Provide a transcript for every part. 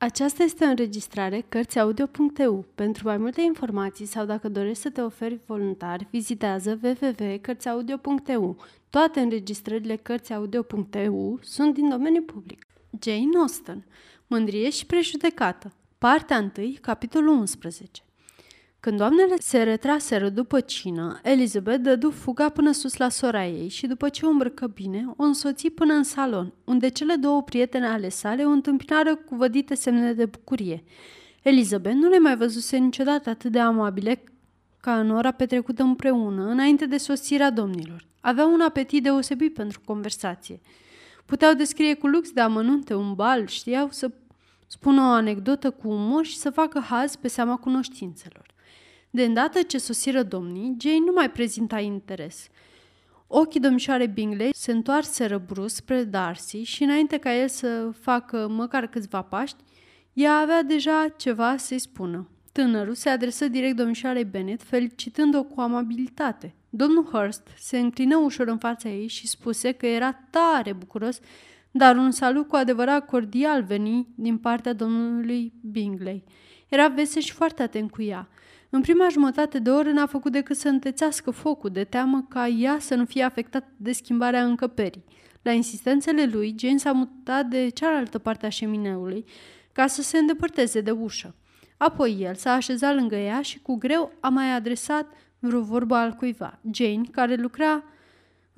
Aceasta este o înregistrare Cărțiaudio.eu. Pentru mai multe informații sau dacă dorești să te oferi voluntar, vizitează www.cărțiaudio.eu. Toate înregistrările Cărțiaudio.eu sunt din domeniu public. Jane Austen Mândrie și prejudecată Partea 1, capitolul 11 când doamnele se retraseră după cină, Elizabeth dădu fuga până sus la sora ei și după ce o îmbrăcă bine, o însoți până în salon, unde cele două prietene ale sale o întâmpinară cu vădite semne de bucurie. Elizabeth nu le mai văzuse niciodată atât de amabile ca în ora petrecută împreună, înainte de sosirea domnilor. Aveau un apetit deosebit pentru conversație. Puteau descrie cu lux de amănunte un bal, știau să spună o anecdotă cu umor și să facă haz pe seama cunoștințelor. De îndată ce sosiră domnii, Jane nu mai prezenta interes. Ochii domnișoare Bingley se întoarseră brusc spre Darcy și înainte ca el să facă măcar câțiva paști, ea avea deja ceva să-i spună. Tânărul se adresă direct domnișoarei Bennet, felicitând-o cu amabilitate. Domnul Hurst se înclină ușor în fața ei și spuse că era tare bucuros, dar un salut cu adevărat cordial veni din partea domnului Bingley. Era vesel și foarte atent cu ea. În prima jumătate de oră n-a făcut decât să întețească focul de teamă ca ea să nu fie afectat de schimbarea încăperii. La insistențele lui, Jane s-a mutat de cealaltă parte a șemineului ca să se îndepărteze de ușă. Apoi el s-a așezat lângă ea și cu greu a mai adresat vreo vorbă al cuiva. Jane, care lucra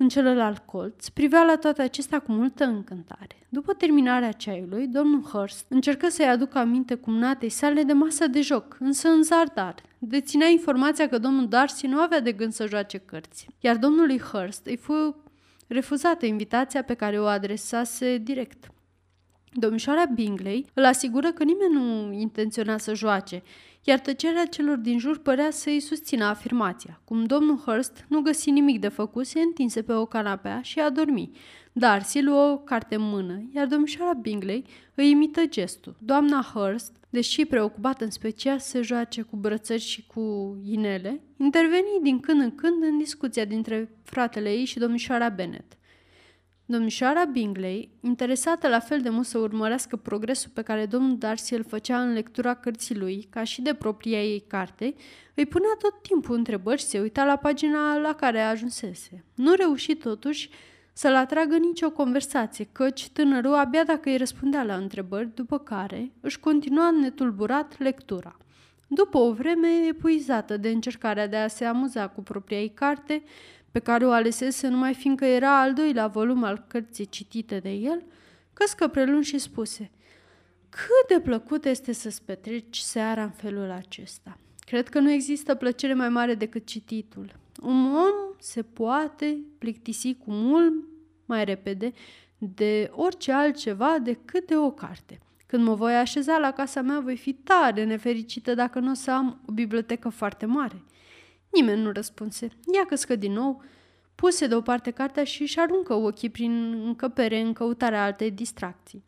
în celălalt colț, privea la toate acestea cu multă încântare. După terminarea ceaiului, domnul Hurst încercă să-i aducă aminte cumnatei sale de masă de joc, însă în zardar. Deținea informația că domnul Darcy nu avea de gând să joace cărți, iar domnului Hurst îi fu refuzată invitația pe care o adresase direct. Domnișoara Bingley îl asigură că nimeni nu intenționa să joace, iar tăcerea celor din jur părea să îi susțină afirmația. Cum domnul Hurst nu găsi nimic de făcut, se întinse pe o canapea și a dormi. Darcy luă o carte în mână, iar domnișoara Bingley îi imită gestul. Doamna Hurst, deși preocupată în special să joace cu brățări și cu inele, interveni din când în când în discuția dintre fratele ei și domnișoara Bennet. Domnișoara Bingley, interesată la fel de mult să urmărească progresul pe care domnul Darcy îl făcea în lectura cărții lui, ca și de propria ei carte, îi punea tot timpul întrebări și se uita la pagina la care ajunsese. Nu reuși totuși să-l atragă nicio conversație, căci tânărul abia dacă îi răspundea la întrebări, după care își continua netulburat lectura. După o vreme epuizată de încercarea de a se amuza cu propria ei carte, pe care o alesese numai fiindcă era al doilea volum al cărții citite de el, căscă prelung și spuse Cât de plăcut este să-ți petreci seara în felul acesta. Cred că nu există plăcere mai mare decât cititul. Un om se poate plictisi cu mult mai repede de orice altceva decât de o carte. Când mă voi așeza la casa mea, voi fi tare nefericită dacă nu o să am o bibliotecă foarte mare. Nimeni nu răspunse. Ea căscă din nou, puse deoparte cartea și își aruncă ochii prin încăpere în căutarea altei distracții.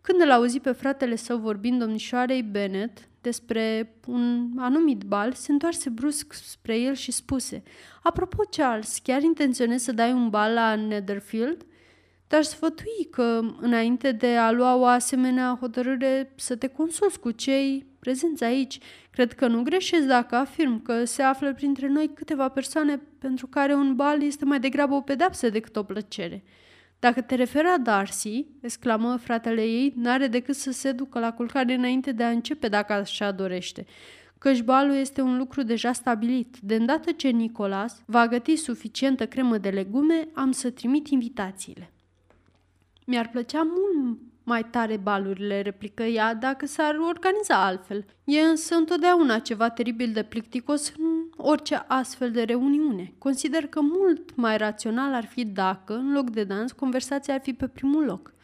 Când îl auzi pe fratele său vorbind domnișoarei Bennet despre un anumit bal, se întoarse brusc spre el și spuse Apropo, Charles, chiar intenționezi să dai un bal la Netherfield?" Dar sfătui că, înainte de a lua o asemenea hotărâre, să te consulți cu cei prezenți aici. Cred că nu greșesc dacă afirm că se află printre noi câteva persoane pentru care un bal este mai degrabă o pedapsă decât o plăcere. Dacă te referi la Darcy, exclamă fratele ei, n-are decât să se ducă la culcare înainte de a începe dacă așa dorește căci balul este un lucru deja stabilit. De îndată ce Nicolas va găti suficientă cremă de legume, am să trimit invitațiile. Mi-ar plăcea mult mai tare balurile, replică ea, dacă s-ar organiza altfel. E însă întotdeauna ceva teribil de plicticos în orice astfel de reuniune. Consider că mult mai rațional ar fi dacă, în loc de dans, conversația ar fi pe primul loc.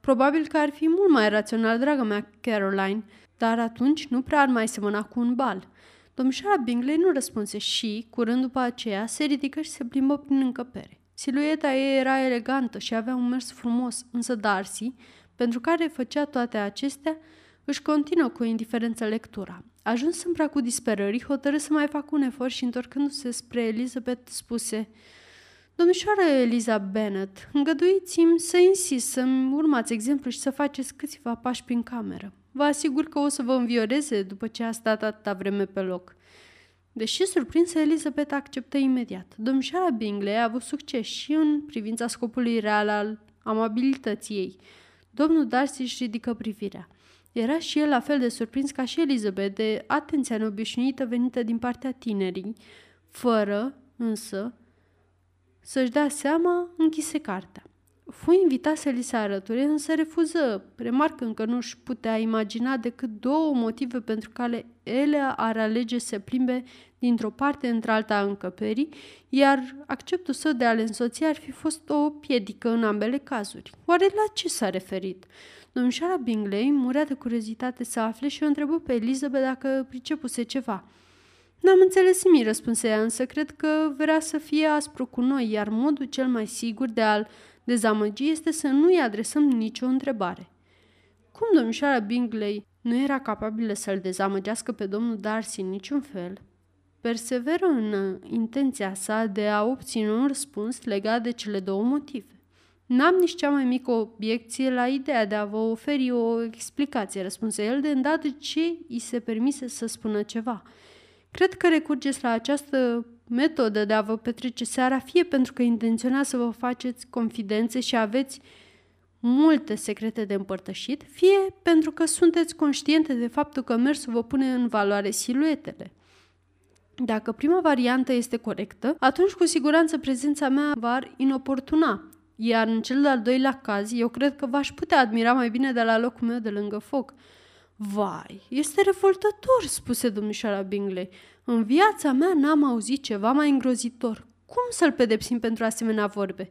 Probabil că ar fi mult mai rațional, dragă mea Caroline, dar atunci nu prea ar mai semăna cu un bal. Domnișoara Bingley nu răspunse și, curând după aceea, se ridică și se plimbă prin încăpere. Silueta ei era elegantă și avea un mers frumos, însă Darcy, pentru care făcea toate acestea, își continuă cu indiferență lectura. Ajuns în pracul disperării, hotărâ să mai facă un efort și întorcându-se spre Elizabeth, spuse Domnișoară Eliza Bennet, îngăduiți-mi să insist să-mi urmați exemplu și să faceți câțiva pași prin cameră. Vă asigur că o să vă învioreze după ce a stat atâta vreme pe loc. Deși surprinsă, Elizabeth acceptă imediat. Domnișoara Bingley a avut succes și în privința scopului real al amabilității ei. Domnul Darcy își ridică privirea. Era și el la fel de surprins ca și Elizabeth de atenția neobișnuită venită din partea tinerii, fără, însă, să-și dea seama, închise cartea. Fu invitat să li se arăture, însă refuză, remarcând că nu își putea imagina decât două motive pentru care ele ar alege să plimbe dintr-o parte într-alta a încăperii, iar acceptul său de a le însoți ar fi fost o piedică în ambele cazuri. Oare la ce s-a referit? Domnișoara Bingley murea de curiozitate să afle și o întrebă pe Elizabeth dacă pricepuse ceva. N-am înțeles nimic, răspunse ea, însă cred că vrea să fie aspru cu noi, iar modul cel mai sigur de a-l dezamăgi este să nu-i adresăm nicio întrebare. Cum domnișoara Bingley nu era capabilă să-l dezamăgească pe domnul Darcy în niciun fel, perseveră în intenția sa de a obține un răspuns legat de cele două motive. N-am nici cea mai mică obiecție la ideea de a vă oferi o explicație, răspunse el, de îndată ce îi se permise să spună ceva. Cred că recurgeți la această metodă de a vă petrece seara fie pentru că intenționați să vă faceți confidențe și aveți multe secrete de împărtășit, fie pentru că sunteți conștiente de faptul că mersul vă pune în valoare siluetele. Dacă prima variantă este corectă, atunci cu siguranță prezența mea va inoportuna, iar în cel de-al doilea caz, eu cred că v-aș putea admira mai bine de la locul meu de lângă foc. Vai, este revoltător, spuse domnișoara Bingley. În viața mea n-am auzit ceva mai îngrozitor. Cum să-l pedepsim pentru asemenea vorbe?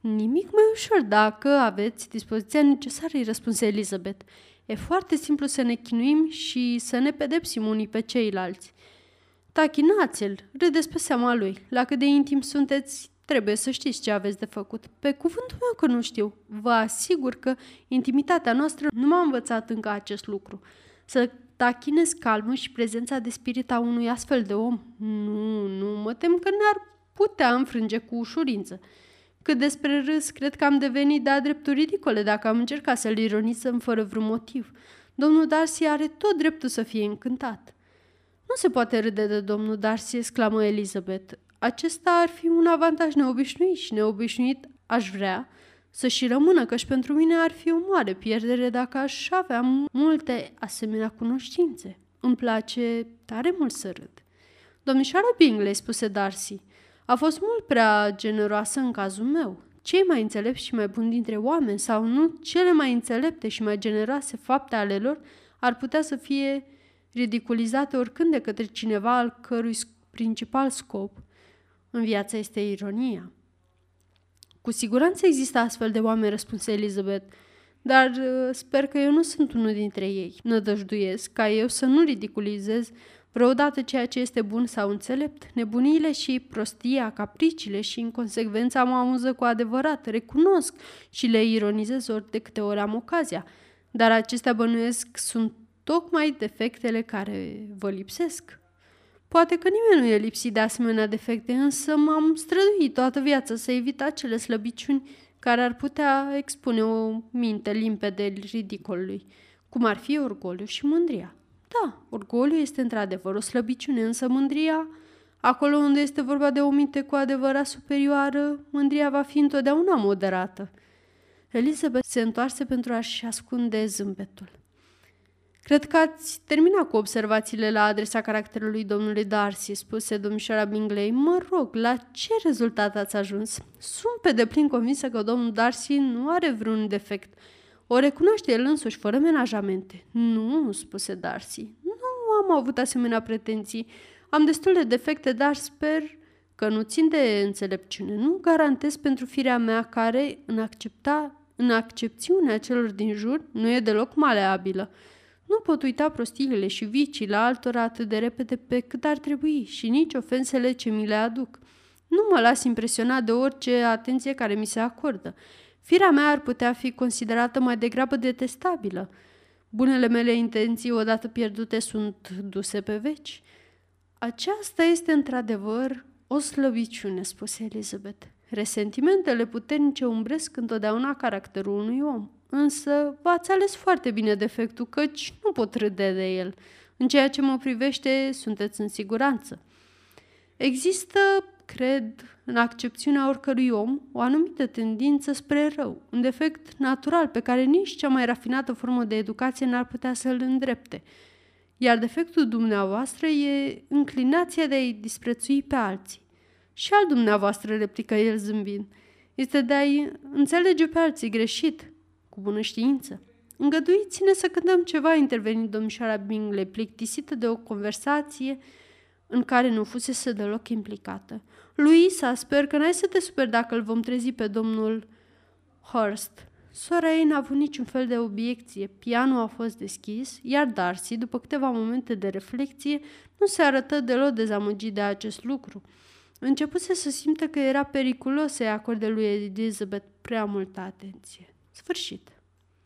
Nimic mai ușor dacă aveți dispoziția necesară, îi răspunse Elizabeth. E foarte simplu să ne chinuim și să ne pedepsim unii pe ceilalți. Tachinați-l, râdeți pe seama lui. La cât de intim sunteți, trebuie să știți ce aveți de făcut. Pe cuvântul meu că nu știu. Vă asigur că intimitatea noastră nu m-a învățat încă acest lucru. Să tachinez calmul și prezența de spirit a unui astfel de om? Nu, nu, mă tem că ne-ar putea înfrânge cu ușurință. Cât despre râs, cred că am devenit de-a dreptul ridicole dacă am încercat să-l ironizăm fără vreun motiv. Domnul Darcy are tot dreptul să fie încântat. Nu se poate râde de domnul Darcy, exclamă Elizabeth. Acesta ar fi un avantaj neobișnuit și neobișnuit aș vrea să și rămână, căci pentru mine ar fi o mare pierdere dacă aș avea multe asemenea cunoștințe. Îmi place tare mult să râd. Domnișoara Bingley, spuse Darcy, a fost mult prea generoasă în cazul meu. Cei mai înțelepți și mai buni dintre oameni sau nu, cele mai înțelepte și mai generoase fapte ale lor ar putea să fie ridiculizate oricând de către cineva al cărui principal scop în viață este ironia. Cu siguranță există astfel de oameni, răspunse Elizabeth, dar uh, sper că eu nu sunt unul dintre ei. Nădăjduiesc ca eu să nu ridiculizez vreodată ceea ce este bun sau înțelept. Nebuniile și prostia, capriciile și inconsecvența mă amuză cu adevărat, recunosc și le ironizez ori de câte ori am ocazia. Dar acestea bănuiesc sunt tocmai defectele care vă lipsesc. Poate că nimeni nu e lipsit de asemenea defecte, însă m-am străduit toată viața să evit acele slăbiciuni care ar putea expune o minte limpede ridicolului, cum ar fi orgoliu și mândria. Da, orgoliu este într-adevăr o slăbiciune, însă mândria, acolo unde este vorba de o minte cu adevărat superioară, mândria va fi întotdeauna moderată. Elizabeth se întoarse pentru a-și ascunde zâmbetul. Cred că ați terminat cu observațiile la adresa caracterului domnului Darcy, spuse domnișoara Bingley. Mă rog, la ce rezultat ați ajuns? Sunt pe deplin convinsă că domnul Darcy nu are vreun defect. O recunoaște el însuși, fără menajamente. Nu, spuse Darcy. Nu am avut asemenea pretenții. Am destul de defecte, dar sper că nu țin de înțelepciune. Nu garantez pentru firea mea care, în, accepta, în accepțiunea celor din jur, nu e deloc maleabilă. Nu pot uita prostiile și vicii la altora atât de repede pe cât ar trebui și nici ofensele ce mi le aduc. Nu mă las impresionat de orice atenție care mi se acordă. Firea mea ar putea fi considerată mai degrabă detestabilă. Bunele mele intenții, odată pierdute, sunt duse pe veci. Aceasta este într-adevăr o slăbiciune, spuse Elizabeth. Resentimentele puternice umbresc întotdeauna caracterul unui om. Însă v-ați ales foarte bine defectul, căci nu pot râde de el. În ceea ce mă privește, sunteți în siguranță. Există, cred, în accepțiunea oricărui om, o anumită tendință spre rău, un defect natural pe care nici cea mai rafinată formă de educație n-ar putea să-l îndrepte. Iar defectul dumneavoastră e înclinația de a-i disprețui pe alții. Și al dumneavoastră, replică el zâmbind, este de a-i înțelege pe alții greșit, cu bună știință. Îngăduiți-ne să cântăm ceva, intervenit domnișoara Bingley, plictisită de o conversație în care nu fusese deloc implicată. Luisa, sper că n-ai să te super dacă îl vom trezi pe domnul Hurst. Sora ei n-a avut niciun fel de obiecție. Pianul a fost deschis, iar Darcy, după câteva momente de reflexie, nu se arătă deloc dezamăgit de acest lucru. Începuse să simtă că era periculos să-i acorde lui Elizabeth prea multă atenție. Sfârșit.